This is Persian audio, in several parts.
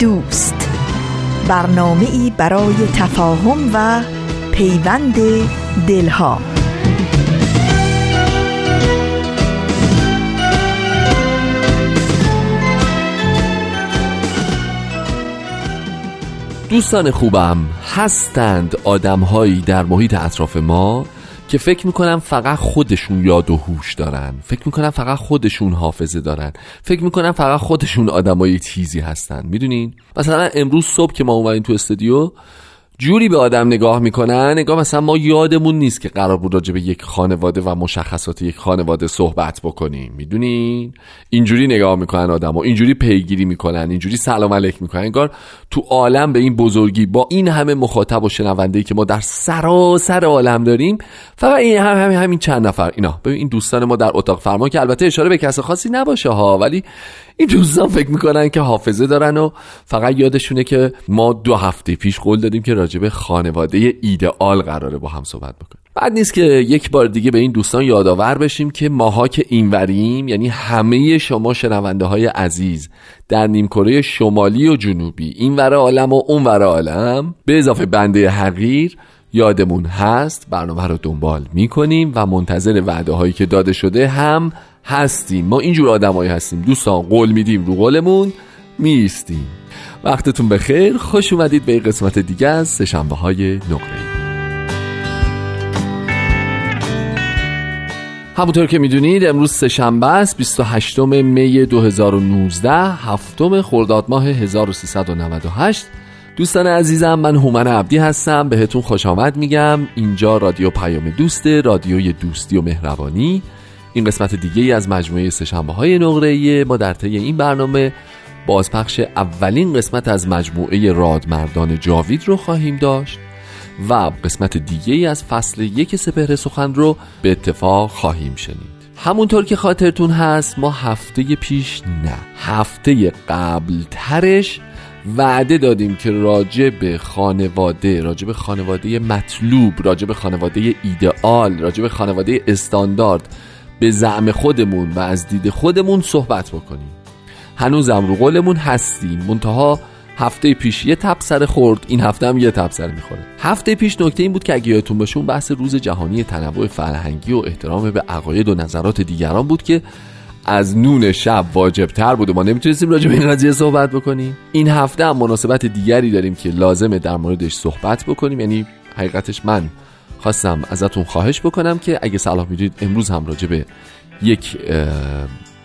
دوست. برنامه ای برای تفاهم و پیوند دلها. دوستان خوبم هستند آدمهایی در محیط اطراف ما که فکر می‌کنن فقط خودشون یاد و هوش دارن. فکر می‌کنن فقط خودشون حافظه دارن. فکر می‌کنن فقط خودشون آدمای تیزی هستن. می‌دونین؟ مثلا امروز صبح که ما اومدیم تو استودیو جوری به آدم نگاه می‌کنن نگاه مثلا ما یادمون نیست که قرار بود راجع به یک خانواده و مشخصات یک خانواده صحبت بکنیم. می‌دونین اینجوری نگاه می‌کنن آدم و اینجوری پیگیری می‌کنن اینجوری سلام علیک می‌کنن. انگار تو عالم به این بزرگی با این همه مخاطب و شنونده که ما در سراسر عالم داریم فقط این هم همین همین چند نفر. اینا. ببین این دوستان ما در اتاق فرما که البته اشاره به کس خاصی نباشه ها ولی این دوستان فکر می‌کنن که حافظه دارن و فقط یادشونه که ما دو هفته پیش قول دادیم که راجب خانواده ایدئال قراره با هم صحبت بکنیم. بعد نیست که یک بار دیگه به این دوستان یادآور بشیم که ماها که اینوریم یعنی همه شما شنونده های عزیز در نیمکره شمالی و جنوبی این ور عالم و اون ور عالم به اضافه بنده حقیر یادمون هست برنامه رو دنبال می‌کنیم و منتظر وعده هایی که داده شده هم هستیم. ما اینجور آدمایی هستیم. دوستان قول میدیم رو قولمون میستیم وقتتون بخیر. خوش اومدید به قسمت دیگه از سشنبه های نقره همونطور که می‌دونید امروز سهشنبه است 28 می 2019 هفتم خرداد ماه 1398 دوستان عزیزم من هومن عبدی هستم. بهتون خوش آمد میگم. اینجا رادیو پیام دوست رادیوی دوستی و مهربانی. این قسمت دیگه ای از مجموعه سهشنبه های نقره ما در طی این برنامه بازپخش اولین قسمت از مجموعه رادمردان جاوید رو خواهیم داشت و قسمت دیگه از فصل یک سپهر سخن رو به اتفاق خواهیم شنید. همونطور که خاطرتون هست ما هفته پیش نه هفته قبل ترش وعده دادیم که راجع به خانواده راجع به خانواده مطلوب راجع به خانواده ایدئال راجع به خانواده استاندارد به زعم خودمون و از دید خودمون صحبت بکنیم. هنوزم رو قولمون هستیم. منتها هفته پیش یه تب سر خورد این هفته هم یه تب سر می‌خوره. هفته پیش نکته این بود که اگه یادتون باشه بحث روز جهانی تنوع فرهنگی و احترام به عقاید و نظرات دیگران بود که از نون شب واجب تر بود و ما نمی‌تونستیم راجع به این قضیه صحبت بکنیم. این هفته هم مناسبت دیگری داریم که لازمه در موردش صحبت بکنیم. یعنی حقیقتش من خواستم ازتون خواهش بکنم که اگه صلاح می‌دونید امروز هم راجع به یک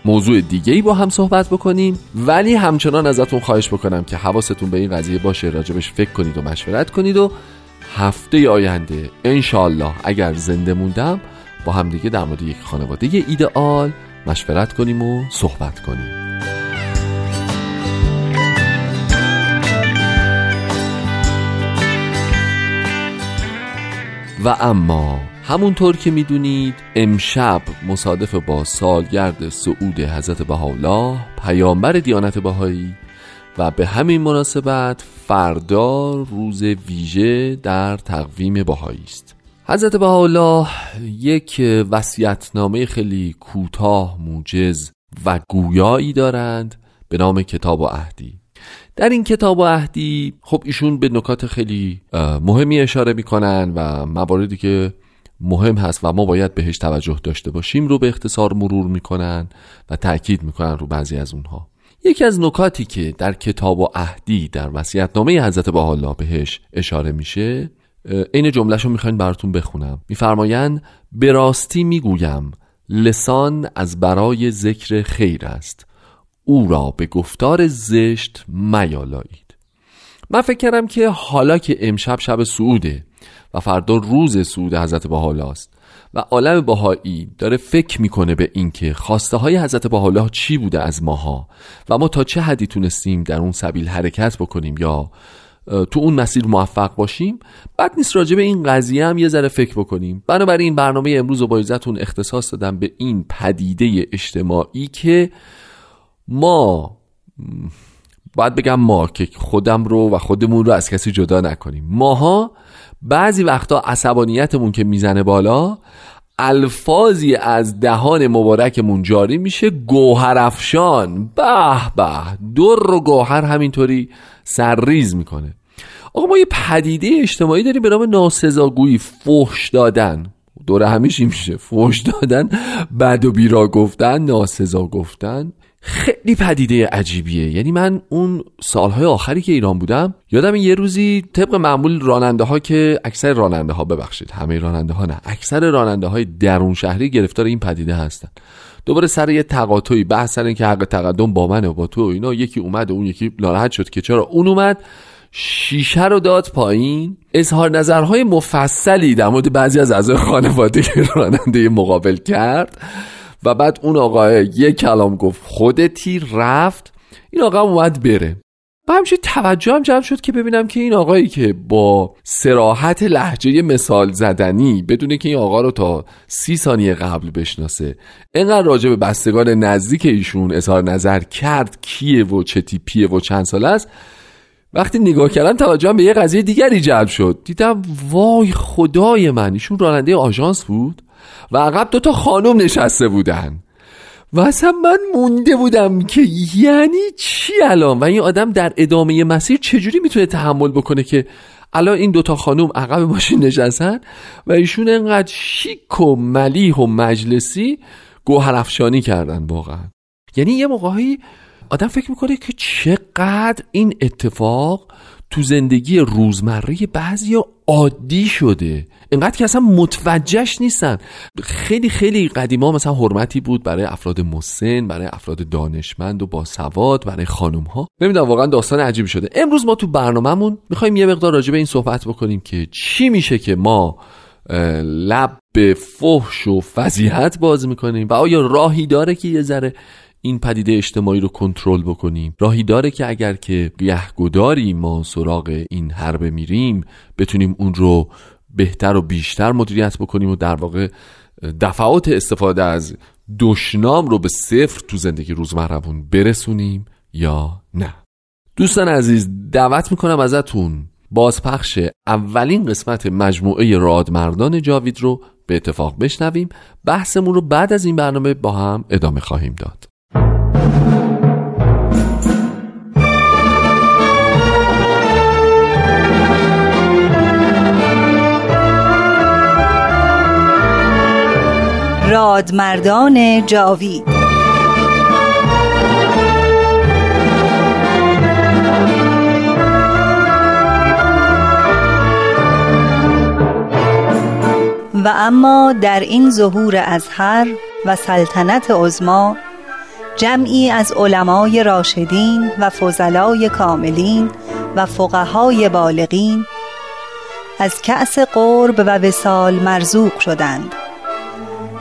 موضوع دیگه ای با هم صحبت بکنیم. ولی همچنان ازتون خواهش بکنم که حواستون به این قضیه باشه راجبش فکر کنید و مشورت کنید و هفته آینده انشالله اگر زنده موندم با هم دیگه در مورد یک خانواده ایدئال مشورت کنیم و صحبت کنیم. و اما همونطور که می‌دونید امشب مصادف با سالگرد سعود حضرت بهاءالله پیامبر دیانت بهایی و به همین مناسبت فردا روز ویژه در تقویم بهایی است. حضرت بهاءالله یک وصیت‌نامه خیلی کوتاه موجز و گویایی دارند به نام کتاب و عهدی. در این کتاب و عهدی خب ایشون به نکات خیلی مهمی اشاره می‌کنن و مواردی که مهم هست و ما باید بهش توجه داشته باشیم رو به اختصار مرور می‌کنن و تاکید می‌کنن رو بعضی از اونها. یکی از نکاتی که در کتاب و عهدی در وصیت‌نامه حضرت بهاءالله بهش اشاره میشه عین جملهشو می‌خواین براتون بخونم. میفرمایند به راستی می‌گویم لسان از برای ذکر خیر است. او را به گفتار زشت میالایید من فکر کردم که حالا که امشب شب سعوده و فردا روز سعود حضرت بهاءالله است و عالم باهایی داره فکر می‌کنه به اینکه خواسته های حضرت باحالا چی بوده از ماها و ما تا چه حدی تونستیم در اون سبیل حرکت بکنیم یا تو اون مسیر موفق باشیم؟ بعد نیست راجع به این قضیه هم یه ذره فکر بکنیم. بنابراین برنامه امروز و با اختصاص دادم به این پدیده اجتماعی که ما باید بگم ما که خودم رو و خودمون رو از کسی جدا نکنیم. ماها بعضی وقتا عصبانیتمون که می‌زنه بالا الفاظی از دهان مبارکمون جاری میشه گوهرفشان به به در و گوهر همینطوری سرریز می‌کنه. آقا ما یه پدیده اجتماعی داریم به نام ناسزاگویی فحش دادن. دور همیشه میشه. فحش دادن بد و بیرا گفتن ناسزا گفتن. خیلی پدیده عجیبیه. یعنی من اون سالهای آخری که ایران بودم یادم یه روزی طبق معمول راننده ها که اکثر راننده ها ببخشید همه راننده ها نه اکثر راننده های درون شهری گرفتار این پدیده هستن. دوباره سر یه تقاطعی بحث سر که حق تقدم با منه و با تو و اینا یکی اومد و اون یکی ناراحت شد که چرا. اون اومد شیشه رو داد پایین. اظهار نظرهای مفصلی در مورد بعضی از اعضای خانواده که راننده مقابل کرد. و بعد اون آقا یه کلام گفت خودتی رفت؟ این آقا اومد بره. و همچنین توجه هم جمع شد که ببینم که این آقایی که با سراحت لحجه مثال زدنی بدونه که این آقا رو تا سی ثانیه قبل بشناسه اینقدر راجع به بستگان نزدیک ایشون اظهار نظر کرد کیه و چه تیپیه و چند سال است وقتی نگاه کردم توجه به یه قضیه دیگری جلب شد. دیدم وای خدای من ایشون راننده آژانس بود؟ و عقب دوتا خانم نشسته بودن. و اصلا من مونده بودم که یعنی چی الان؟ و این آدم در ادامه مسیر چجوری می‌تونه تحمل بکنه که الان این دوتا خانم عقب ماشین نشستن و ایشون انقدر شیک و ملیح و مجلسی گوهرفشانی کردن واقعا. یعنی یه موقعی آدم فکر می‌کنه که چقدر این اتفاق تو زندگی روزمره بعضی عادی شده. اینقدر که اصلا متوجهش نیستن. خیلی خیلی قدیما مثلا حرمتی بود برای افراد مسن برای افراد دانشمند و باسواد برای خانم ها نمی‌دونم واقعا داستان عجیبی شده. امروز ما تو برنامهمون می‌خوایم یه مقدار راجع به این صحبت بکنیم که چی میشه که ما لب به فحش و فضیحت باز می‌کنیم و آیا راهی داره که یه ذره این پدیده اجتماعی رو کنترل بکنیم. راهی داره که اگر که گهگداری ما سراغ این حربه میریم بتونیم اون رو بهتر و بیشتر مدیریت بکنیم و در واقع دفعات استفاده از دشنام رو به صفر تو زندگی روزمرهمون برسونیم یا نه. دوستان عزیز دعوت می‌کنم ازتون بازپخش اولین قسمت مجموعه رادمردان جاوید رو به اتفاق بشنویم. بحثمون رو بعد از این برنامه با هم ادامه خواهیم داد. رادمردان جاوید. و اما در این ظهور ازهر و سلطنت عزما جمعی از علمای راشدین و فضلای کاملین و فقهای بالغین از کأس قرب و وسال مرزوق شدند.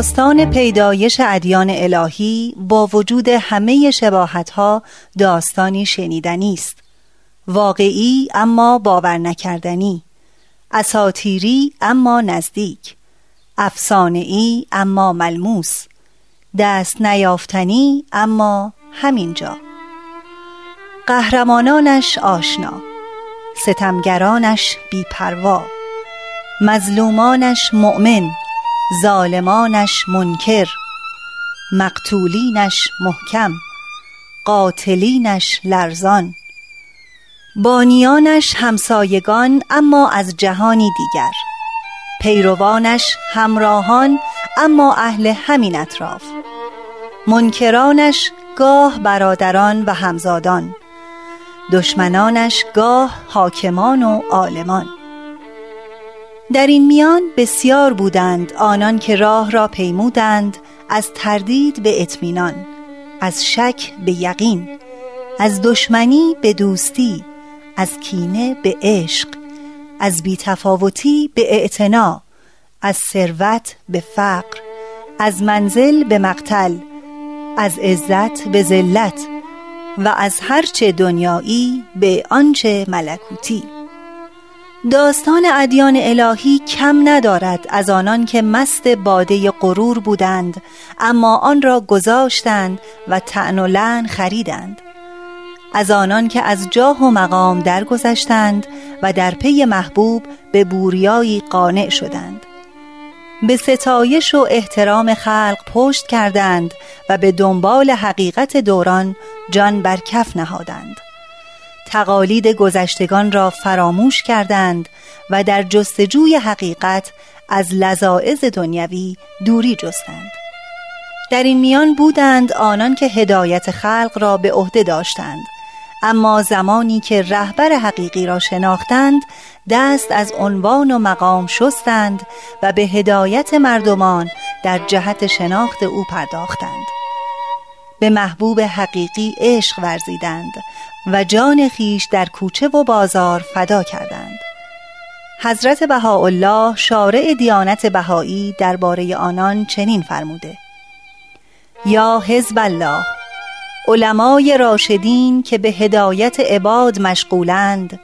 داستان پیدایش ادیان الهی با وجود همه شباهتها داستانی شنیدنی است. واقعی اما باور نکردنی. اساتیری اما نزدیک. افسانه‌ای اما ملموس. دست نیافتنی اما همینجا. قهرمانانش آشنا. ستمگرانش بیپروا. مظلومانش مؤمن. ظالمانش منکر مقتولینش محکم قاتلینش لرزان. بانیانش همسایگان اما از جهانی دیگر. پیروانش همراهان اما اهل همین اطراف. منکرانش گاه برادران و همزادان. دشمنانش گاه حاکمان و عالمان. در این میان بسیار بودند آنان که راه را پیمودند از تردید به اطمینان از شک به یقین از دشمنی به دوستی از کینه به عشق از بیتفاوتی به اعتنا از ثروت به فقر از منزل به مقتل از عزت به ذلت و از هرچه دنیایی به آنچه ملکوتی. داستان ادیان الهی کم ندارد از آنان که مست باده غرور بودند اما آن را گذاشتند و تعن و لعن خریدند. از آنان که از جاه و مقام درگذشتند و در پی محبوب به بوریایی قانع شدند. به ستایش و احترام خلق پشت کردند و به دنبال حقیقت دوران جان بر کف نهادند. تقالید گذشتگان را فراموش کردند و در جستجوی حقیقت از لذاعز دنیوی دوری جستند. در این میان بودند آنان که هدایت خلق را به عهده داشتند. اما زمانی که رهبر حقیقی را شناختند دست از عنوان و مقام شستند و به هدایت مردمان در جهت شناخت او پرداختند. به محبوب حقیقی عشق ورزیدند و جان خیش در کوچه و بازار فدا کردند. حضرت بهاءالله شارع دیانت بهایی درباره آنان چنین فرموده. یا حزب الله علمای راشدین که به هدایت عباد مشغولند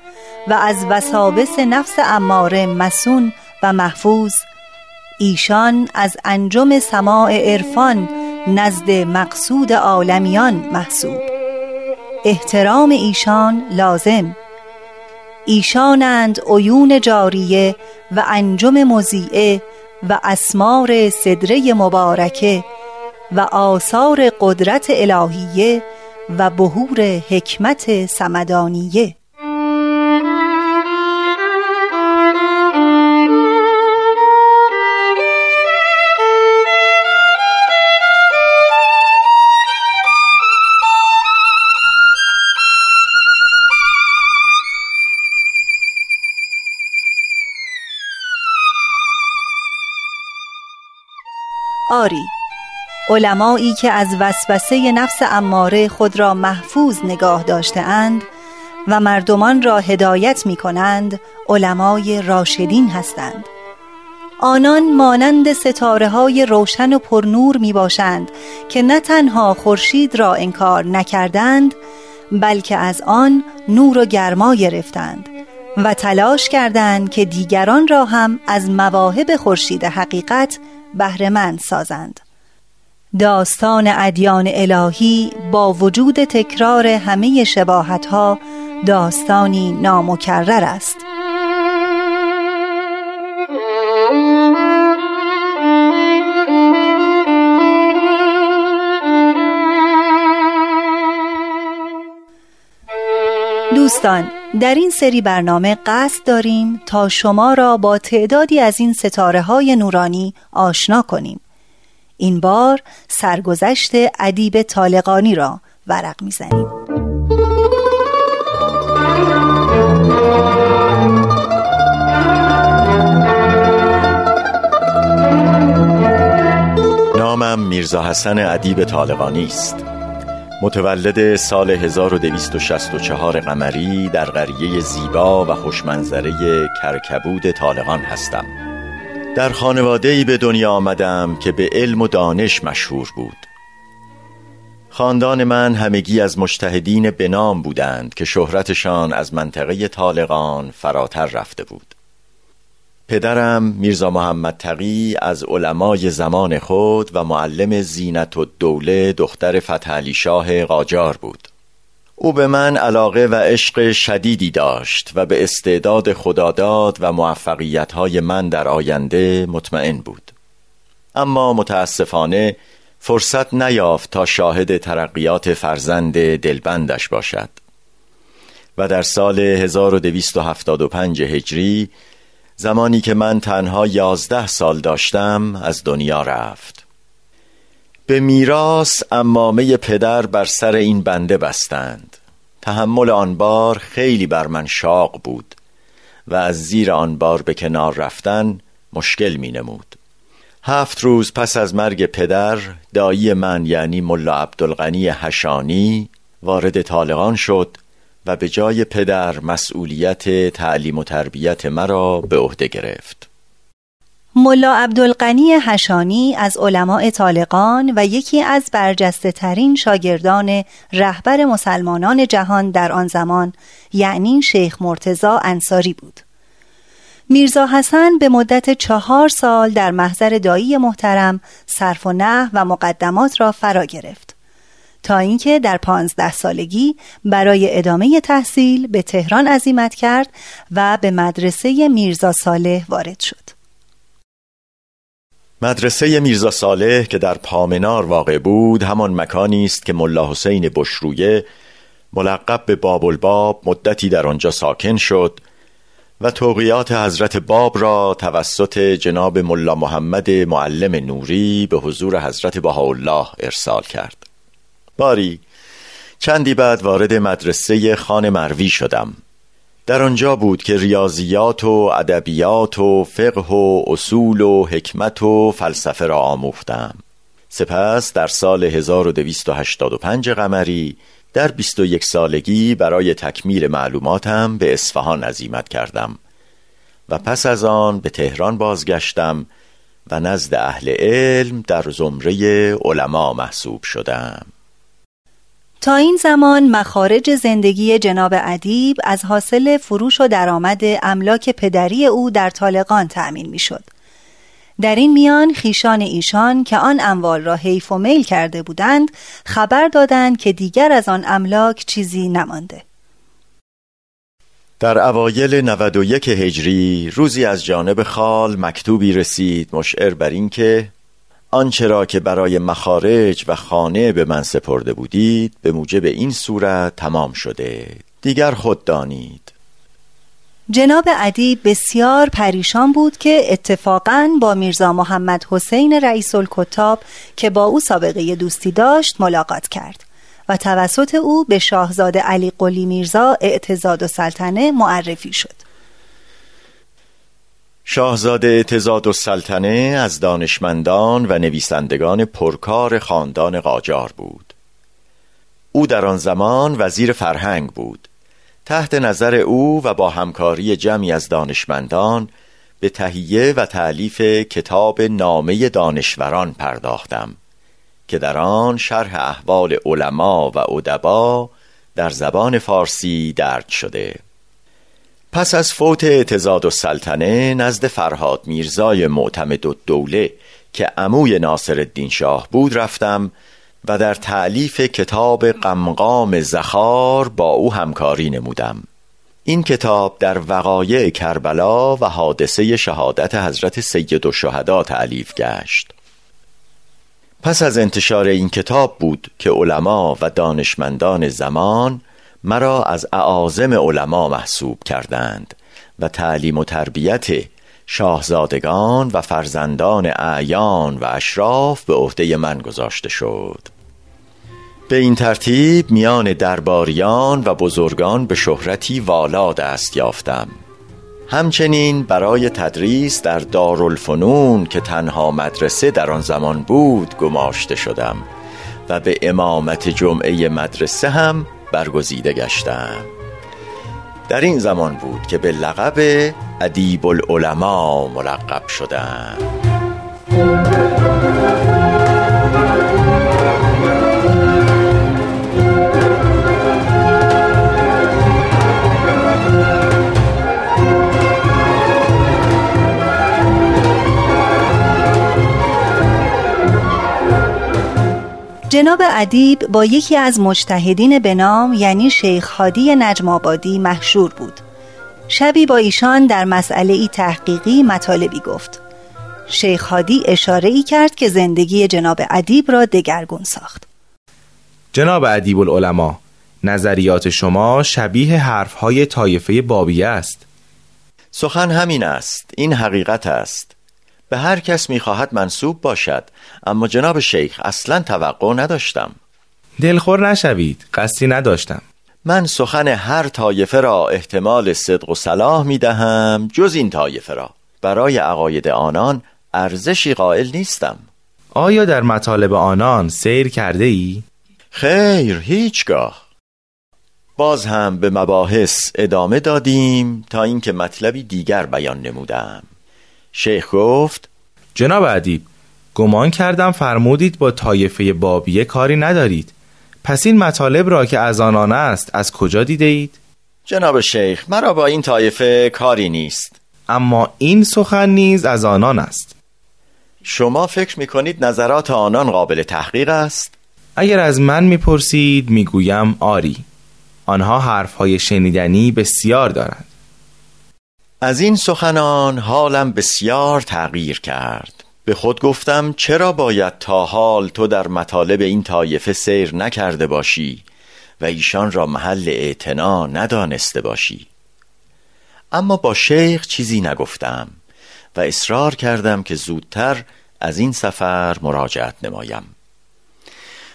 و از وساوس نفس اماره مسون و محفوظ ایشان از انجم سماع عرفان نزد مقصود عالمیان محسوب. احترام ایشان لازم. ایشانند عیون جاریه و انجم مزیعه و اسمار صدره مبارکه و آثار قدرت الهیه و بهور حکمت سمدانیه. آری علمایی که از وسوسه نفس اماره خود را محفوظ نگاه داشته اند و مردمان را هدایت می کنند علمای راشدین هستند. آنان مانند ستاره های روشن و پرنور می باشند که نه تنها خورشید را انکار نکردند بلکه از آن نور و گرما گرفتند. و تلاش کردند که دیگران را هم از مواهب خورشید حقیقت بهرهمند سازند. داستان ادیان الهی با وجود تکرار همه شباهت ها داستانی نامکرر است. دوستان در این سری برنامه قصد داریم تا شما را با تعدادی از این ستاره های نورانی آشنا کنیم. این بار سرگذشت ادیب طالقانی را ورق می‌زنیم. نامم میرزا حسن ادیب طالقانی است. متولد سال 1264 قمری در قریه زیبا و خوشمنظره کرکبود طالقان هستم. در خانواده به دنیا آمدم که به علم و دانش مشهور بود. خاندان من همگی از مجتهدین بنام بودند که شهرتشان از منطقه طالقان فراتر رفته بود. پدرم میرزا محمد تقی از علمای زمان خود و معلم زینت و دوله دختر فتحعلی شاه قاجار بود. او به من علاقه و عشق شدیدی داشت و به استعداد خداداد و موفقیت من در آینده مطمئن بود. اما متاسفانه فرصت نیافت تا شاهد ترقیات فرزند دلبندش باشد. و در سال 1275 هجری زمانی که من تنها یازده سال داشتم از دنیا رفت. به میراث امامه پدر بر سر این بنده بستند. تحمل آن بار خیلی بر من شاق بود و از زیر آن بار به کنار رفتن مشکل می نمود. هفت روز پس از مرگ پدر دایی من یعنی ملا عبدالغنی هشانی وارد طالقان شد و به جای پدر مسئولیت تعلیم و تربیت مرا به عهده گرفت. ملا عبدالقنی هشانی از علماء طالقان و یکی از برجسته ترین شاگردان رهبر مسلمانان جهان در آن زمان یعنی شیخ مرتزا انصاری بود. میرزا حسن به مدت چهار سال در محضر دایی محترم صرف و نه و مقدمات را فرا گرفت. تا اینکه در پانزده سالگی برای ادامه تحصیل به تهران عزیمت کرد و به مدرسه میرزا صالح وارد شد. مدرسه میرزا صالح که در پامنار واقع بود همان مکانی است که ملا حسین بشرویه ملقب به باب الباب مدتی در آنجا ساکن شد و توقیات حضرت باب را توسط جناب ملا محمد معلم نوری به حضور حضرت بهاءالله ارسال کرد. باری. چندی بعد وارد مدرسه خان مروی شدم. در آنجا بود که ریاضیات و ادبیات و فقه و اصول و حکمت و فلسفه را آموختم. سپس در سال 1285 قمری در 21 سالگی برای تکمیل معلوماتم به اصفهان عزیمت کردم و پس از آن به تهران بازگشتم و نزد اهل علم در زمره علما محسوب شدم. تا این زمان مخارج زندگی جناب ادیب از حاصل فروش و درآمد املاک پدری او در طالقان تأمین می‌شد. در این میان خیشان ایشان که آن اموال را حیف و میل کرده بودند خبر دادند که دیگر از آن املاک چیزی نمانده در اوایل 91 هجری روزی از جانب خال مکتوبی رسید مشعر بر اینکه آنچه را که برای مخارج و خانه به من سپرده بودید به موجب این صورت تمام شده. دیگر خود دانید. جناب ادیب بسیار پریشان بود که اتفاقا با میرزا محمد حسین رئیس الکتاب که با او سابقه دوستی داشت ملاقات کرد و توسط او به شاهزاده علی قلی میرزا اعتزاد و سلطنه معرفی شد. شاهزاده اعتزاد و سلطنه از دانشمندان و نویسندگان پرکار خاندان قاجار بود. او در آن زمان وزیر فرهنگ بود. تحت نظر او و با همکاری جمعی از دانشمندان به تهیه و تعلیف کتاب نامه دانشوران پرداختم که در آن شرح احوال علما و ادبا در زبان فارسی درد شده. پس از فوت اعتزاد و سلطنه نزد فرهاد میرزای معتمد و دوله که عموی ناصر الدین شاه بود رفتم و در تعلیف کتاب قمقام زخار با او همکاری نمودم. این کتاب در وقایع کربلا و حادثه شهادت حضرت سید و شهدا تعلیف گشت. پس از انتشار این کتاب بود که علما و دانشمندان زمان مرا از اعاظم علما محسوب کردند و تعلیم و تربیت شاهزادگان و فرزندان اعیان و اشراف به عهده من گذاشته شد. به این ترتیب میان درباریان و بزرگان به شهرتی والا دست یافتم. همچنین برای تدریس در دارالفنون که تنها مدرسه در آن زمان بود گماشته شدم و به امامت جمعه مدرسه هم برگزیده گشتم در این زمان بود که به لقب ادیب العلماء ملقب شدم جناب ادیب با یکی از مجتهدین به نام یعنی شیخ هادی نجم آبادی محشور بود. شبی با ایشان در مسئله ای تحقیقی مطالبی گفت. شیخ هادی اشاره ای کرد که زندگی جناب ادیب را دگرگون ساخت. جناب ادیب العلماء نظریات شما شبیه حرفهای طایفه بابیه است. سخن همین است. این حقیقت است. به هر کس می‌خواهد منصوب باشد. اما جناب شیخ اصلا توقع نداشتم. دلخور نشوید. قصدی نداشتم. من سخن هر طایفه را احتمال صدق و صلاح می دهم جز این طایفه را. برای عقاید آنان ارزشی قائل نیستم. آیا در مطالب آنان سیر کرده ای؟ خیر هیچگاه. باز هم به مباحث ادامه دادیم تا اینکه مطلبی دیگر بیان نمودم. شیخ گفت جناب ادیب گمان کردم فرمودید با طایفه بابیه کاری ندارید. پس این مطالب را که از آنان است از کجا دیده اید؟ جناب شیخ مرا با این طایفه کاری نیست. اما این سخن نیز از آنان است. شما فکر می کنید نظرات آنان قابل تحقیق است؟ اگر از من می‌پرسید می‌گویم آری. آنها حرفهای شنیدنی بسیار دارند. از این سخنان حالم بسیار تغییر کرد. به خود گفتم چرا باید تا حال تو در مطالب این طایفه سیر نکرده باشی و ایشان را محل اعتنا ندانسته باشی؟ اما با شیخ چیزی نگفتم و اصرار کردم که زودتر از این سفر مراجعت نمایم.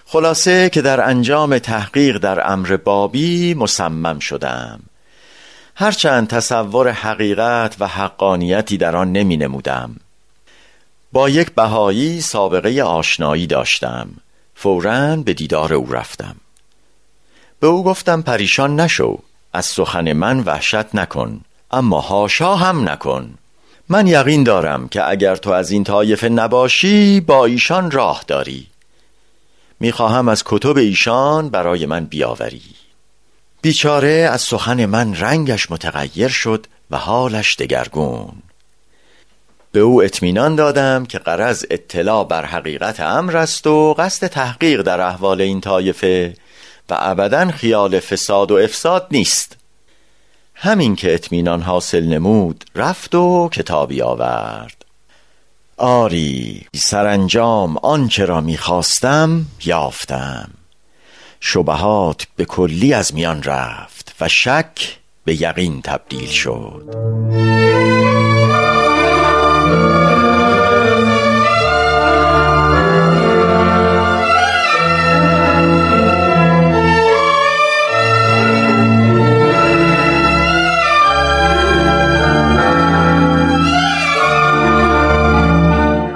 خلاصه که در انجام تحقیق در امر بابی مصمم شدم. هرچند تصور حقیقت و حقانیتی در آن نمی نمودم با یک بهایی سابقه آشنایی داشتم. فورا به دیدار او رفتم. به او گفتم پریشان نشو از سخن من وحشت نکن اما هاشا هم نکن. من یقین دارم که اگر تو از این طایفه نباشی با ایشان راه داری. می‌خواهم از کتب ایشان برای من بیاوری. بیچاره از سخن من رنگش متغیر شد و حالش دگرگون. به او اطمینان دادم که قرض اطلاع بر حقیقت امر است و قصد تحقیق در احوال این طایفه و ابدا خیال فساد و افساد نیست. همین که اطمینان حاصل نمود رفت و کتابی آورد. آری سرانجام آنچه را می‌خواستم یافتم. شبهات به کلی از میان رفت و شک به یقین تبدیل شد.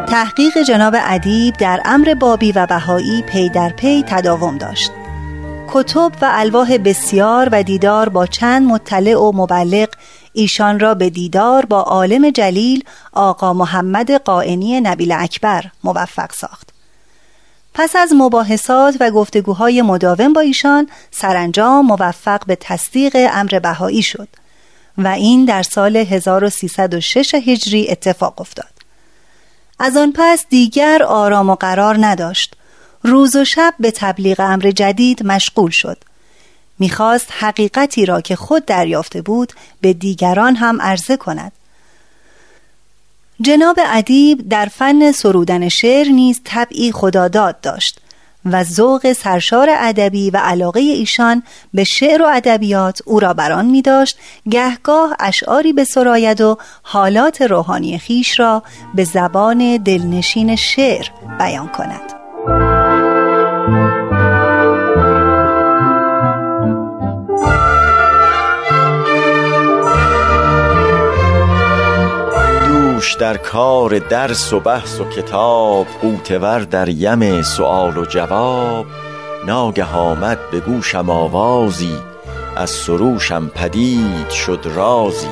تحقیق جناب ادیب در امر بابی و بهایی پی در پی تداوم داشت. کتب و الواح بسیار و دیدار با چند مطلع و مبلغ ایشان را به دیدار با عالم جلیل آقا محمد قائنی نبیل اکبر موفق ساخت. پس از مباحثات و گفتگوهای مداوم با ایشان سرانجام موفق به تصدیق امر بهایی شد و این در سال 1306 هجری اتفاق افتاد. از آن پس دیگر آرام و قرار نداشت. روز و شب به تبلیغ امر جدید مشغول شد. می‌خواست حقیقتی را که خود دریافته بود به دیگران هم عرضه کند. جناب ادیب در فن سرودن شعر نیز طبعی خداداد داشت و ذوق سرشار ادبی و علاقه ایشان به شعر و ادبیات او را بران می داشت گهگاه اشعاری به سراید و حالات روحانی خیش را به زبان دلنشین شعر بیان کند. در کار درس و بحث و کتاب قوتور در یم سؤال و جواب. ناگه آمد به گوشم آوازی از سروشم پدید شد رازی.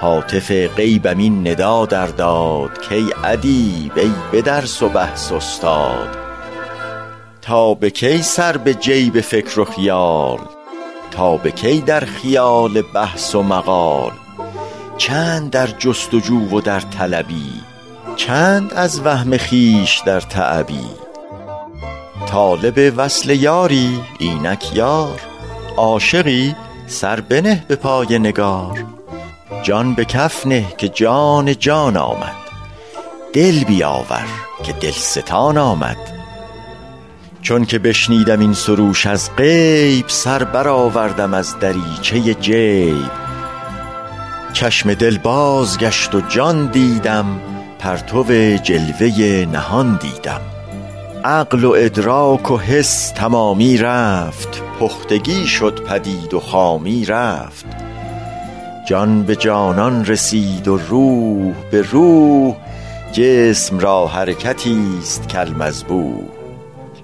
حاطف غیبم این ندا در داد کی ادیب ای به درس و بحث استاد. تا به کی سر به جیب فکر و خیال؟ تا به کی در خیال بحث و مقال؟ چند در جستجو و در طلبی چند از وهم خیش در تعبی. طالب وصل یاری اینک یار عاشقی سر بنه به پای نگار. جان به کف نه که جان جان آمد دل بیاور که دلستان آمد. چون که بشنیدم این سروش از غیب سر برآوردم از دریچه جیب. چشم دل بازگشت و جان دیدم پرتو جلوه نهان دیدم. عقل و ادراک و حس تمامی رفت پختگی شد پدید و خامی رفت. جان به جانان رسید و روح به روح جسم را حرکتی است کالمذبوح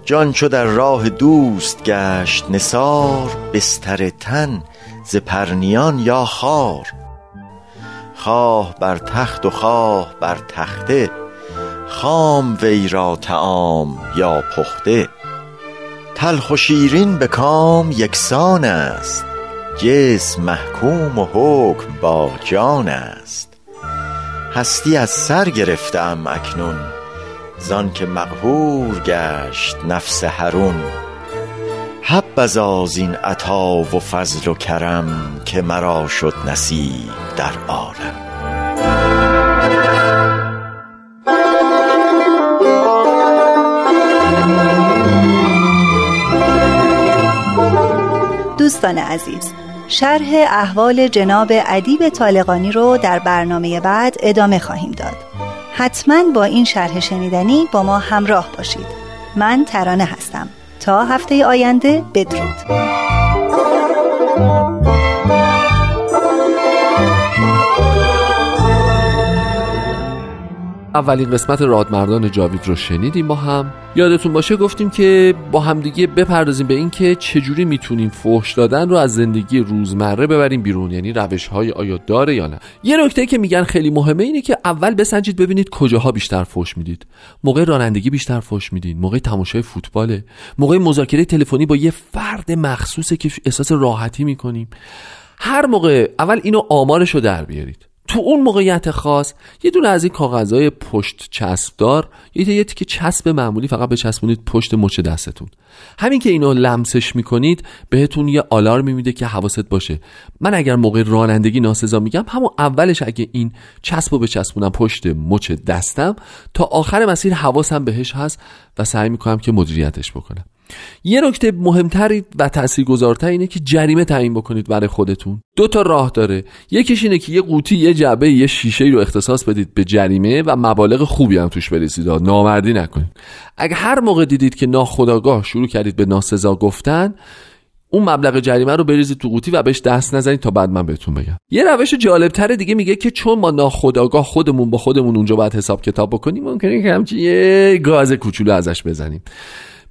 جان چو در راه دوست گشت نثار بستر تن ز پرنیان یا خار. خواه بر تخت و خواه بر تخته خام وی را طعام یا پخته. تلخ و شیرین به کام یکسان است جسم محکوم و حکم با جان است. هستی از سر گرفتم اکنون زان که مقهور گشت نفس حرون. حبذا زین عطا و فضل و کرم که مرا شد نصیب در عالم. دوستان عزیز شرح احوال جناب ادیب طالقانی رو در برنامه بعد ادامه خواهیم داد. حتما با این شرح شنیدنی با ما همراه باشید. من ترانه هستم. تا هفته آینده بدرود. اولین قسمت رادمردان جاوید رو شنیدیم با هم. یادتون باشه گفتیم که با همدیگه بپردازیم به اینکه چجوری می‌تونیم فحش دادن رو از زندگی روزمره ببریم بیرون یعنی روش های آیا داره یا نه. یه نکته که میگن خیلی مهمه اینه که اول بسنجید ببینید کجاها بیشتر فحش می‌دید. موقع رانندگی بیشتر فحش میدین موقع تماشای فوتباله موقع مذاکره تلفنی با یه فرد مخصوصه که احساس راحتی می‌کنیم. هر موقع اول اینو آمارش رو در بیارید. تو اون موقعیت خاص یه دونه از این کاغذهای پشت چسبدار یه یه که چسب معمولی فقط بچسبونید پشت مچ دستتون. همین که اینو لمسش می‌کنید بهتون یه آلارم میده که حواست باشه. من اگر موقع رانندگی ناسزا میگم همون اولش اگه این چسب رو بچسبونم پشت مچ دستم تا آخر مسیر حواسم بهش هست و سعی می‌کنم که مدیریتش بکنم. یه نکته مهمتری و تاثیرگذارتر اینه که جریمه تعیین بکنید برای خودتون. دو تا راه داره. یکیش اینه که یه قوطی یه جعبه یه شیشه رو اختصاص بدید به جریمه و مبالغ خوبی هم توش بریزید نامردی نکنید. اگه هر موقع دیدید که ناخداگاه شروع کردید به ناسزا گفتن اون مبلغ جریمه رو بریزید تو قوطی و بهش دست نزنید تا بعد من بهتون بگم. یه روش جالبتر دیگه میگه که چون ما ناخداگاه خودمون با خودمون اونجا باید حساب کتاب بکنیم ممکنه که همچین یه گاز کوچولو ازش بزنیم.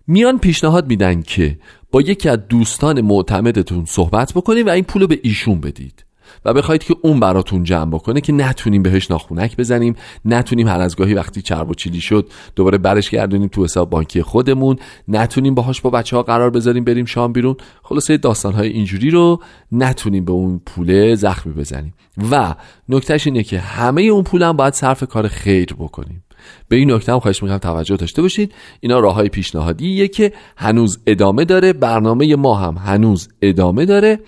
میان پیشنهاد میدن که با یکی از دوستان معتمدتون صحبت بکنید و این پول رو به ایشون بدید. و بخواید که اون براتون جمع بکنه که نتونیم بهش ناخونک بزنیم نتونیم هر از گاهی وقتی چرب و چیلی شد دوباره برش گردونیم تو حساب بانکی خودمون نتونیم باهاش با بچه ها قرار بذاریم بریم شام بیرون. خلاصه داستان های اینجوری رو نتونیم به اون پوله زخمی بزنیم. و نکتهش اینه که همه اون پول هم باید صرف کار خیر بکنیم. به این نکته هم خواهش می‌کنم توجه داشته باشید. اینا راه های پیشنهادیه که هنوز ادامه داره برنامه ما هم هنوز ادامه داره.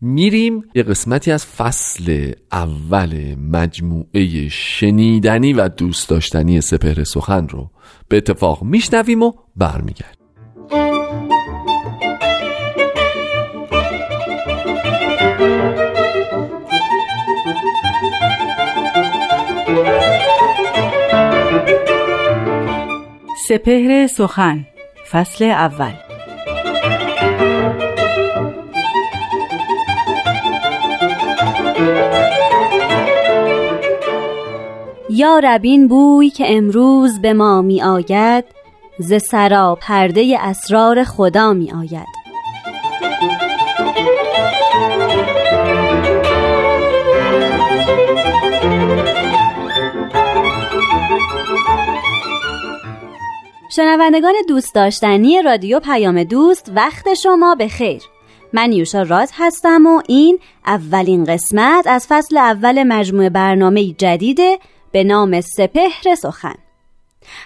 میریم یه قسمتی از فصل اول مجموعه شنیدنی و دوست داشتنی سپهر سخن رو به اتفاق میشنویم و برمیگردیم. سپهر سخن فصل اول. یا ربین بوی که امروز به ما می آید ز سرا پرده اسرار خدا می آید شنوندگان دوست داشتنی رادیو پیام دوست وقت شما به خیر. من یوشا راد هستم و این اولین قسمت از فصل اول مجموعه برنامه جدیده به نام سپهر سخن.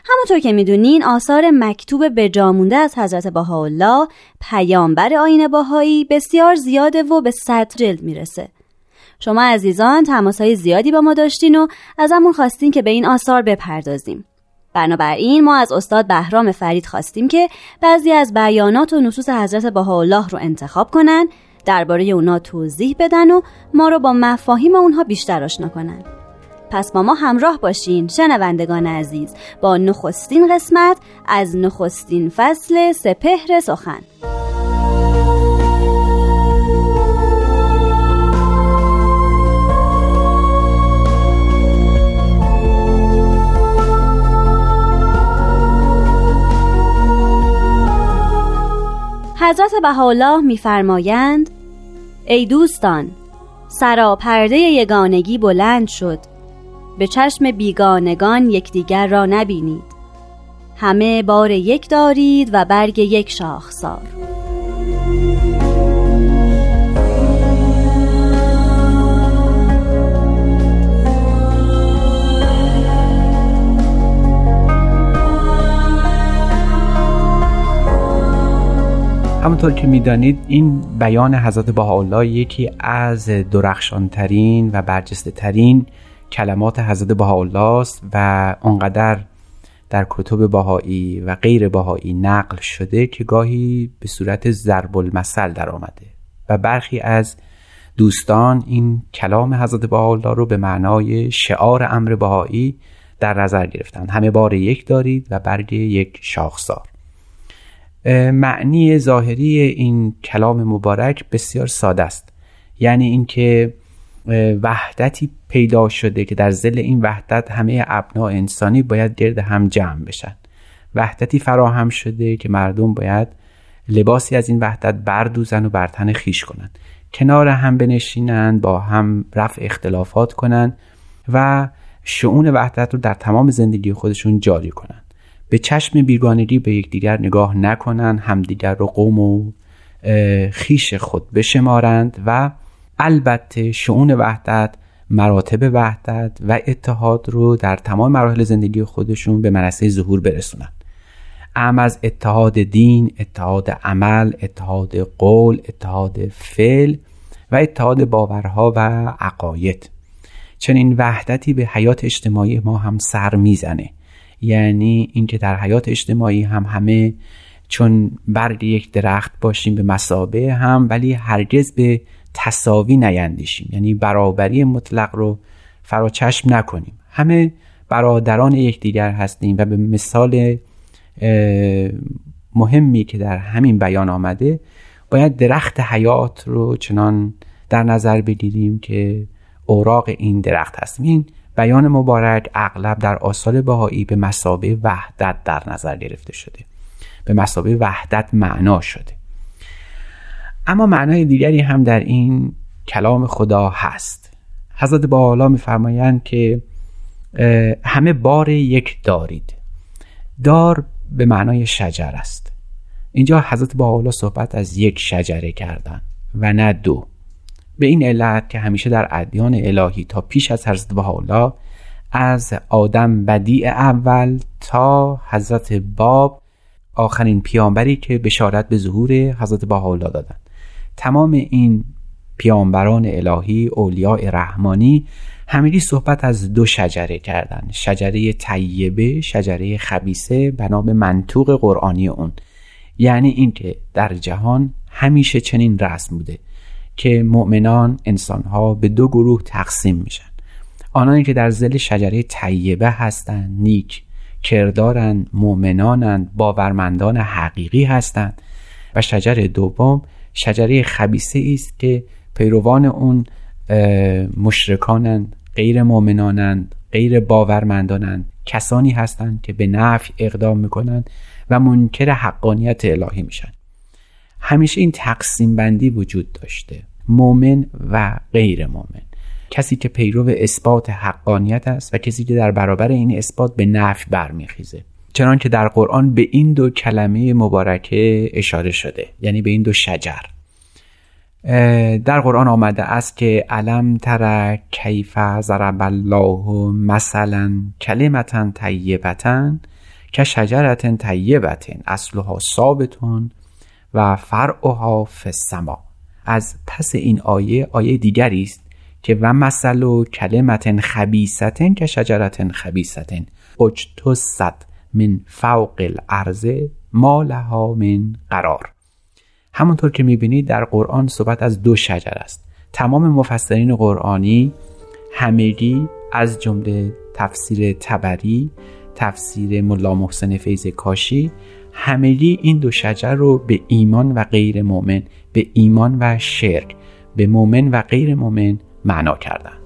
همونطور که می‌دونین آثار مکتوب به جامونده از حضرت بهاءالله پیامبر آین باهایی بسیار زیاده و به صد جلد می‌رسه. شما عزیزان تماسهای زیادی با ما داشتین و ازمون خواستین که به این آثار بپردازیم. بنابراین ما از استاد بهرام فرید خواستیم که بعضی از بیانات و نصوص حضرت بهاءالله رو انتخاب کنن درباره اونا توضیح بدن و ما رو با مفاهیم اونها بیشتر آشنا کنن. پس با ما همراه باشین شنوندگان عزیز با نخستین قسمت از نخستین فصل سپهر سخن. حضرت بهاءالله میفرمایند ای دوستان سراپرده یگانگی بلند شد. به چشم بیگانگان یکدیگر را نبینید. همه بار یک دارید و برگ یک شاخسار. همونطور که می‌دانید این بیان حضرت بهاءالله یکی از درخشانترین و برجسته ترین کلمات حضرت بهاءالله است و اونقدر در کتب بهایی و غیر بهایی نقل شده که گاهی به صورت ضرب المثل در آمده و برخی از دوستان این کلام حضرت بهاءالله رو به معنای شعار امر بهایی در نظر گرفتند. همه بار یک دارید و برگ یک شاخسار. معنی ظاهری این کلام مبارک بسیار ساده است. یعنی اینکه وحدتی پیدا شده که در زل این وحدت همه ابناع انسانی باید گرد هم جمع بشن. وحدتی فراهم شده که مردم باید لباسی از این وحدت بردوزن و بر تن خیش کنند کنار هم بنشینند با هم رفع اختلافات کنند و شعون وحدت رو در تمام زندگی خودشون جاری کنند به چشم بیگانگی به یکدیگر نگاه نکنند همدیگر رو قوم و خیش خود بشمارند و البته شعون وحدت مراتب وحدت و اتحاد رو در تمام مراحل زندگی خودشون به منصه ظهور برسونند. ام از اتحاد دین، اتحاد عمل، اتحاد قول، اتحاد فعل و اتحاد باورها و عقاید. چنین وحدتی به حیات اجتماعی ما هم سر می‌زنه. یعنی اینکه در حیات اجتماعی هم همه چون برگ یک درخت باشیم به مسابه هم ولی هرگز به تصاوی نیندیشیم. یعنی برابری مطلق رو فراچشم نکنیم. همه برادران یکدیگر هستیم و به مثال مهمی که در همین بیان آمده باید درخت حیات رو چنان در نظر بگیریم که اوراق این درخت هستیم. این بیان مبارک اغلب در آثار بهایی به مسابه وحدت در نظر گرفته شده. به مسابه وحدت معنا شده. اما معنای دیگری هم در این کلام خدا هست. حضرت بالا میفرمایند که همه بار یک دارید. دار به معنای شجر است. اینجا حضرت بالا صحبت از یک شجره کردن و نه دو. به این علت که همیشه در ادیان الهی تا پیش از حضرت بهاءالله از آدم بدیع اول تا حضرت باب آخرین پیامبری که بشارت به ظهور حضرت بهاءالله دادند تمام این پیامبران الهی اولیاء رحمانی همگی صحبت از دو شجره کردند شجره طیبه شجره خبیسه به منطوق قرآنی اون. یعنی اینکه در جهان همیشه چنین رسم بوده. که مؤمنان انسانها به دو گروه تقسیم میشن. آنانی که در زل شجره طیبه هستند نیک کردارند مؤمنانند باورمندان حقیقی هستند. و شجر دوم شجره خبیسه است که پیروان اون مشرکانند غیر مؤمنانند غیر باورمندانند. کسانی هستند که به نفع اقدام می‌کنند و منکر حقانیت الهی میشن. همیشه این تقسیم بندی وجود داشته. مؤمن و غیر مؤمن. کسی که پیرو اثبات حقانیت است و کسی که در برابر این اثبات به نفع برمیخیزه. چنان که در قرآن به این دو کلمه مبارکه اشاره شده. یعنی به این دو شجر. در قرآن آمده است که علم تر کیف ضرب الله مثلا کلمتا طیبتا که شجرت طیبتن اصلها ثابتون و فرعها فی السما. از پس این آیه آیه دیگری است که و مثل و کلمت خبیستن که شجرت خبیستن اجتست من فوق الارض ما لها من قرار. همونطور که می‌بینید در قرآن صحبت از دو شجر است. تمام مفسرین قرآنی همگی از جمله تفسیر تبری تفسیر ملا محسن فیض کاشی همگی این دو شجر رو به ایمان و غیر مؤمن به ایمان و شرک به مؤمن و غیر مؤمن معنا کردند.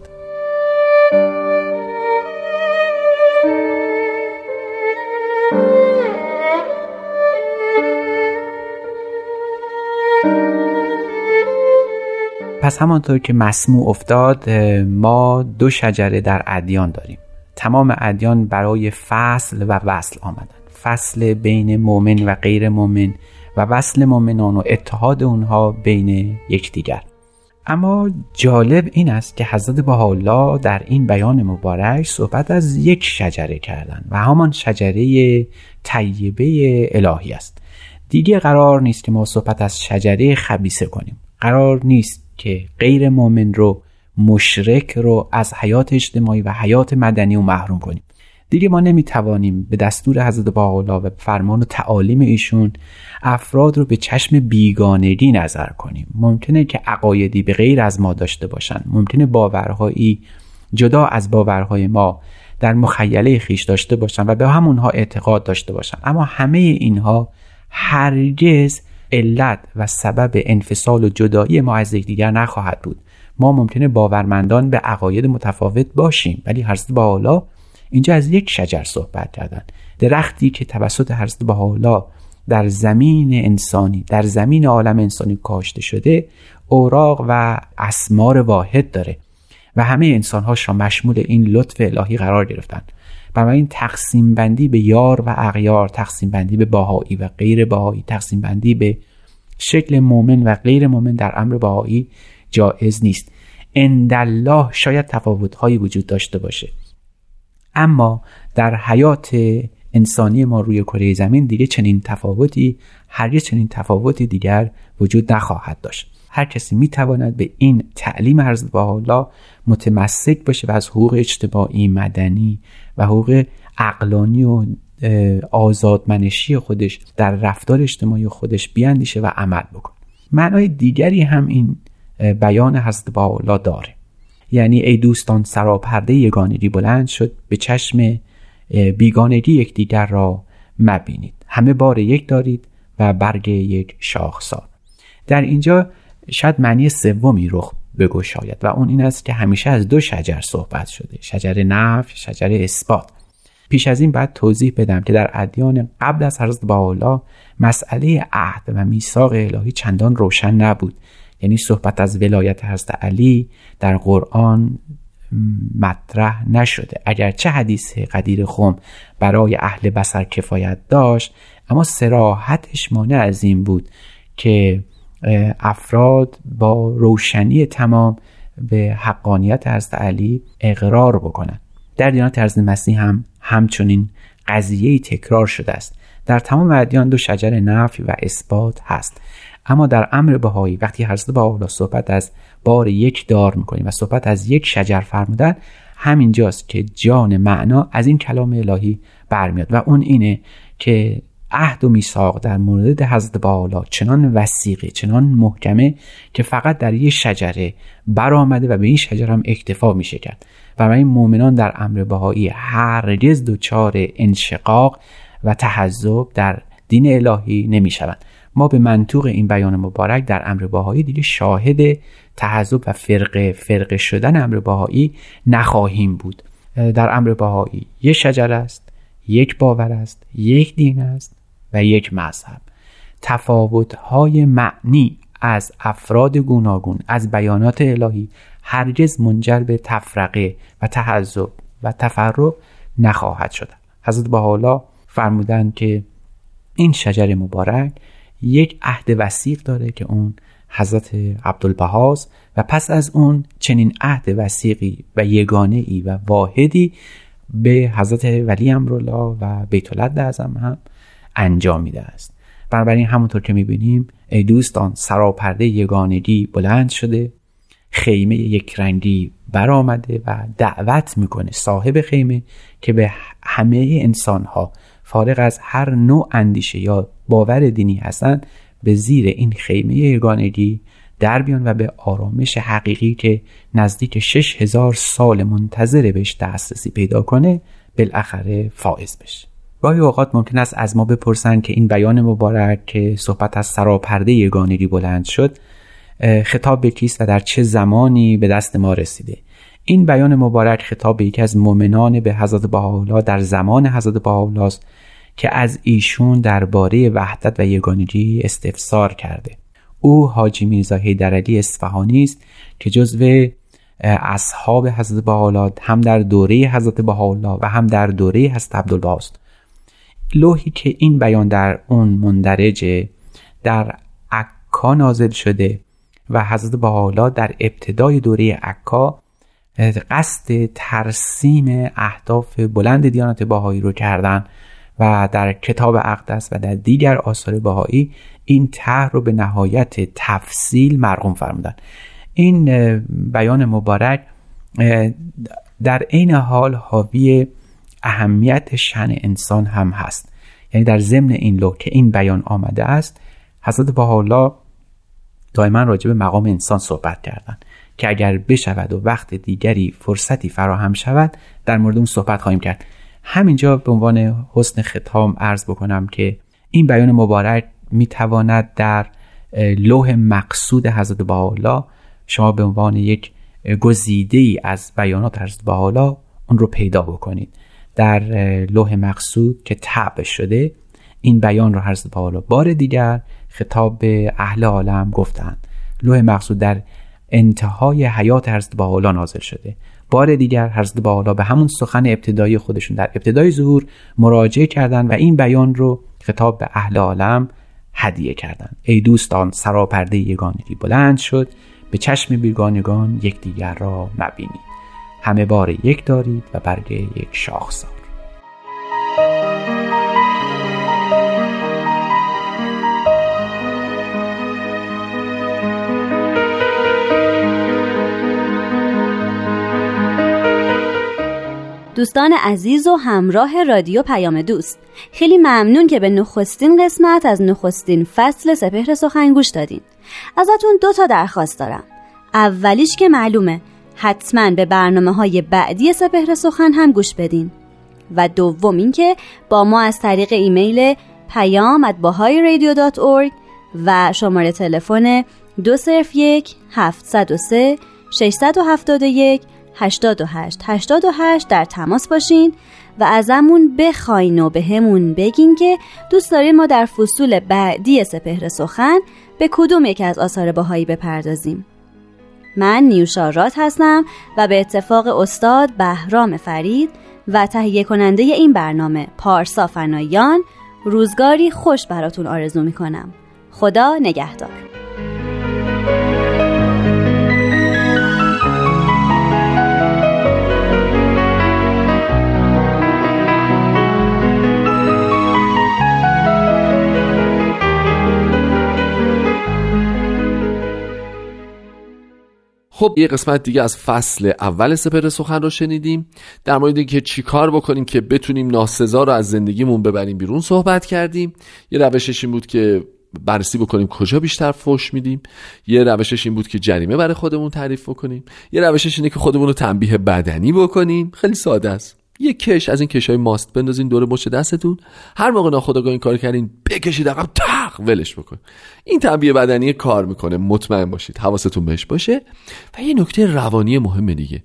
پس همانطور که مسموع افتاد ما دو شجره در ادیان داریم. تمام ادیان برای فصل و وصل آمدن. فصل بین مؤمن و غیر مؤمن و وصل مؤمنان و اتحاد اونها بین یکدیگر. اما جالب این است که حضرت بهاءالله در این بیان مبارک صحبت از یک شجره کردن و همان شجره طیبه الهی است. دیگه قرار نیست که ما صحبت از شجره خبیسه کنیم. قرار نیست که غیر مؤمن رو مشرک رو از حیات اجتماعی و حیات مدنی و محروم کنیم. دیگه ما نمی‌توانیم به دستور حضرت باقلا و فرمان و تعالیم ایشون افراد رو به چشم بیگانگی نظر کنیم. ممکنه که عقایدی به غیر از ما داشته باشن. ممکنه باورهایی جدا از باورهای ما در مخیله خیش داشته باشن و به همونها اعتقاد داشته باشن. اما همه اینها هرگز علت و سبب انفصال و جدایی ما از یکدیگر نخواهد بود. ما ممکنه باورمندان به عقاید متفاوت باشیم ولی حضرت بالا اینجا از یک شجر صحبت کردن. درختی که توسط حضرت بهاءالله در زمین انسانی در زمین عالم انسانی کاشته شده اوراق و اسمار واحد داره و همه انسان ها مشمول این لطف الهی قرار گرفتن. بنابراین تقسیم بندی به یار و اغیار تقسیم بندی به باهایی و غیر باهایی تقسیم بندی به شکل مؤمن و غیر مؤمن در امر باهایی جایز نیست. اندالله شاید تفاوتهایی وجود داشته باشه. اما در حیات انسانی ما روی کره زمین دیگه چنین تفاوتی هرگز چنین تفاوتی دیگر وجود نخواهد داشت. هر کسی می‌تواند به این تعلیم عرض با الله متمسک باشه و از حقوق اجتماعی مدنی و حقوق عقلانی و آزادمنشی خودش در رفتار اجتماعی خودش بیاندیشه و عمل بکن معنای دیگری هم این بیان حضرت با داره. یعنی ای دوستان سراپرده یگانگی بلند شد به چشم بیگانگی یکدیگر را مبینید. همه بار یک دارید و برگ یک شاخسار. در اینجا شاید معنی سومی رخ بگشاید و اون این است که همیشه از دو شجر صحبت شده شجر نف شجر اثبات. پیش از این باید توضیح بدم که در ادیان قبل از حضرت باولا مسئله عهد و میثاق الهی چندان روشن نبود. یعنی صحبت از ولایت حضرت علی در قرآن مطرح نشده. اگرچه حدیث قدیر خم برای اهل بسر کفایت داشت اما سراحتش مانع از این بود که افراد با روشنی تمام به حقانیت حضرت علی اقرار بکنند. در دیانت حضرت مسیح هم همچنین قضیه تکرار شده است. در تمام ادیان دو شجر نفی و اثبات هست. اما در امر بهایی وقتی حضرت با صحبت از بار یک دار می‌کنیم و صحبت از یک شجر فرمودن همینجاست که جان معنا از این کلام الهی برمیاد. و اون اینه که عهد و میثاق در مورد حضرت بالا چنان وسیقه چنان محکمه که فقط در یک شجره برآمده و به این شجره هم اکتفا میشه کرد. برای مؤمنان در امر بهایی هرگز دچار انشقاق و تحذب در دین الهی نمی‌شوند. ما به منطوق این بیان مبارک در امر باهایی دیگه شاهد تحذب و فرقه فرقه شدن امر باهایی نخواهیم بود. در امر باهایی یک شجر است یک باور است یک دین است و یک مذهب. تفاوت‌های معنی از افراد گوناگون از بیانات الهی هرگز منجر به تفرقه و تحذب و تفرق نخواهد شد. حضرت حالا فرمودند که این شجر مبارک یک عهد وسیق داره که اون حضرت عبدالبهاز و پس از اون چنین عهد وسیقی و یگانه ای و واحدی به حضرت ولی امرالله و بیت اعظم هم انجام میده است. بنابراین همونطور که می‌بینیم ای دوستان سراپرده یگانگی بلند شده خیمه یک رنگی برآمده و دعوت می‌کنه صاحب خیمه که به همه انسان ها فارغ از هر نوع اندیشه یا باور دینی هستند به زیر این خیمه یگانگی در بیان و به آرامش حقیقی که نزدیک شش هزار سال منتظر بهش دسترسی پیدا کنه بالاخره فائز بشه. گاهی اوقات ممکن است از ما بپرسند که این بیان مبارک که صحبت از سراپرده یگانگی بلند شد خطاب به کیست و در چه زمانی به دست ما رسیده. این بیان مبارک خطاب به یکی از مؤمنان به حضرت بهاءالله در زمان حضرت بهاءالله است که از ایشون درباره وحدت و یگانگی استفسار کرده. او حاجی میرزا حیدرعلی اصفهانی است که جزو اصحاب حضرت بهاءالله هم در دوره حضرت بهاءالله و هم در دوره حضرت عبدالبها است. لوحی که این بیان در اون مندرجه در عکا نازل شده و حضرت بهاءالله در ابتدای دوره عکا قصد ترسیم اهداف بلند دیانت باهایی رو کردن و در کتاب اقدس و در دیگر آثار باهایی این طرح رو به نهایت تفصیل مرقوم فرمودن. این بیان مبارک در عین حال حاوی اهمیت شن انسان هم هست. یعنی در ضمن این لو که این بیان آمده است حضرت بهاءالله دائما راجع به مقام انسان صحبت کردند که اگر بشود و وقت دیگری فرصتی فراهم شود در مورد اون صحبت خواهیم کرد. همینجا به عنوان حسن ختام عرض بکنم که این بیان مبارک می‌تواند در لوح مقصود حضرت بهاءالله شما به عنوان یک گزیده ای از بیانات حضرت بهاءالله اون رو پیدا بکنید. در لوح مقصود که تعب شده این بیان رو حضرت بهاءالله بار دیگر خطاب به اهل عالم گفتند. لوح مقصود در انتهای حیات حضرت بهاءالله نازل شده. بار دیگر حضرت بهاءالله به همون سخن ابتدایی خودشون در ابتدای ظهور مراجعه کردند و این بیان رو خطاب به اهل عالم هدیه کردند ای دوستان سراپرده یگانگی بلند شد. به چشم بیگانگان یکدیگر را مبینید همه بار یک دارید و برگ یک شاخسار دوستان عزیز و همراه رادیو پیام دوست. خیلی ممنون که به نخستین قسمت از نخستین فصل سپهر سخن گوش دادین. ازتون دو تا درخواست دارم. اولیش که معلومه حتما به برنامه های بعدی سپهر سخن هم گوش بدین. و دوم اینکه با ما از طریق ایمیل پیام و شماره تلفن دو صرف یک هفت سه 671 88 88 در تماس باشین و ازمون بخواین و به همون بگین که دوست دارین ما در فصول بعدی سپهر سخن به کدوم یک از آثار باهایی بپردازیم. من نیوشارات هستم و به اتفاق استاد بهرام فرید و تهیه کننده این برنامه پارسا فنایان روزگاری خوش براتون آرزو می‌کنم. خدا نگهدار. خب یه قسمت دیگه از فصل اول سپر سخن رو شنیدیم. در مورد اینکه چیکار بکنیم که بتونیم ناسزا رو از زندگیمون ببریم بیرون صحبت کردیم. یه روشش این بود که بررسی بکنیم کجا بیشتر فوش میدیم. یه روشش این بود که جریمه برای خودمون تعریف بکنیم. یه روشش اینه که خودمون رو تنبیه بدنی بکنیم. خیلی ساده است. یه کش از این کشای ماست بندازین دور مچ دستتون. هر موقع ناخودآگاه این کار کردین بکشید عقب تق ولش بکن. این تنبیه بدنی کار می‌کنه. مطمئن باشید. حواستون بهش باشه. و یه نکته روانی مهمه دیگه.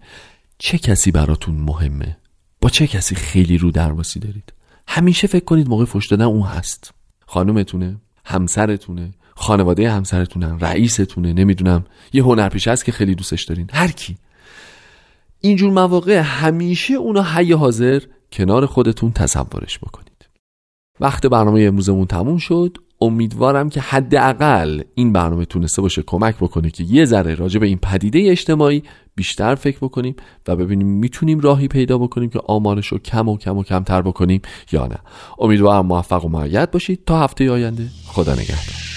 چه کسی براتون مهمه؟ با چه کسی خیلی رو درواسی دارید؟ همیشه فکر کنید موقع فش دادن اون هست. خانومتونه همسرتونه خانواده همسرتونن رئیستونه نمی‌دونم. یه هنرپیشه هست که خیلی دوستش دارین. هر کی. اینجور مواقع همیشه اونا حی حاضر کنار خودتون تصورش بکنید. وقت برنامه امروزمون تموم شد. امیدوارم که حداقل این برنامه تونسته باشه کمک بکنه که یه ذره راجع به این پدیده اجتماعی بیشتر فکر بکنیم و ببینیم می‌تونیم راهی پیدا بکنیم که آمارش رو کم و کم و کمتر بکنیم یا نه. امیدوارم موفق و معید باشید. تا هفته آینده خدا نگهدار.